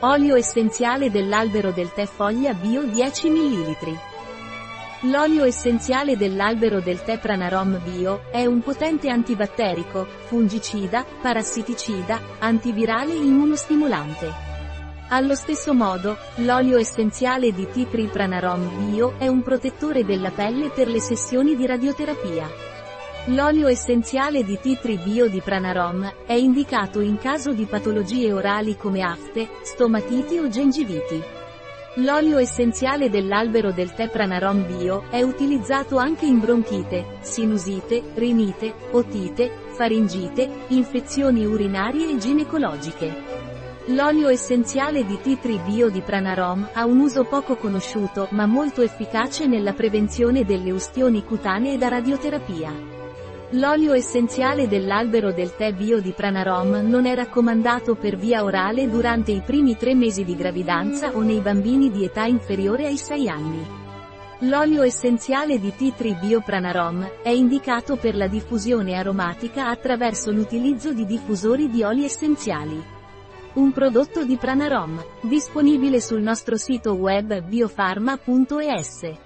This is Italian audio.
Olio essenziale dell'albero del tè foglia bio 10 ml. L'olio essenziale dell'albero del tè Pranarom Bio è un potente antibatterico, fungicida, parassiticida, antivirale e immunostimolante. Allo stesso modo, l'olio essenziale di Tree Pranarom Bio è un protettore della pelle per le sessioni di radioterapia. L'olio essenziale di Titri Bio di Pranarom è indicato in caso di patologie orali come afte, stomatiti o gengiviti. L'olio essenziale dell'albero del tè Pranarom Bio è utilizzato anche in bronchite, sinusite, rinite, otite, faringite, infezioni urinarie e ginecologiche. L'olio essenziale di Titri Bio di Pranarom ha un uso poco conosciuto ma molto efficace nella prevenzione delle ustioni cutanee da radioterapia. L'olio essenziale dell'albero del tè bio di Pranarom non è raccomandato per via orale durante i primi tre mesi di gravidanza o nei bambini di età inferiore ai 6 anni. L'olio essenziale di T3 Bio Pranarom è indicato per la diffusione aromatica attraverso l'utilizzo di diffusori di oli essenziali. Un prodotto di Pranarom, disponibile sul nostro sito web biofarma.es.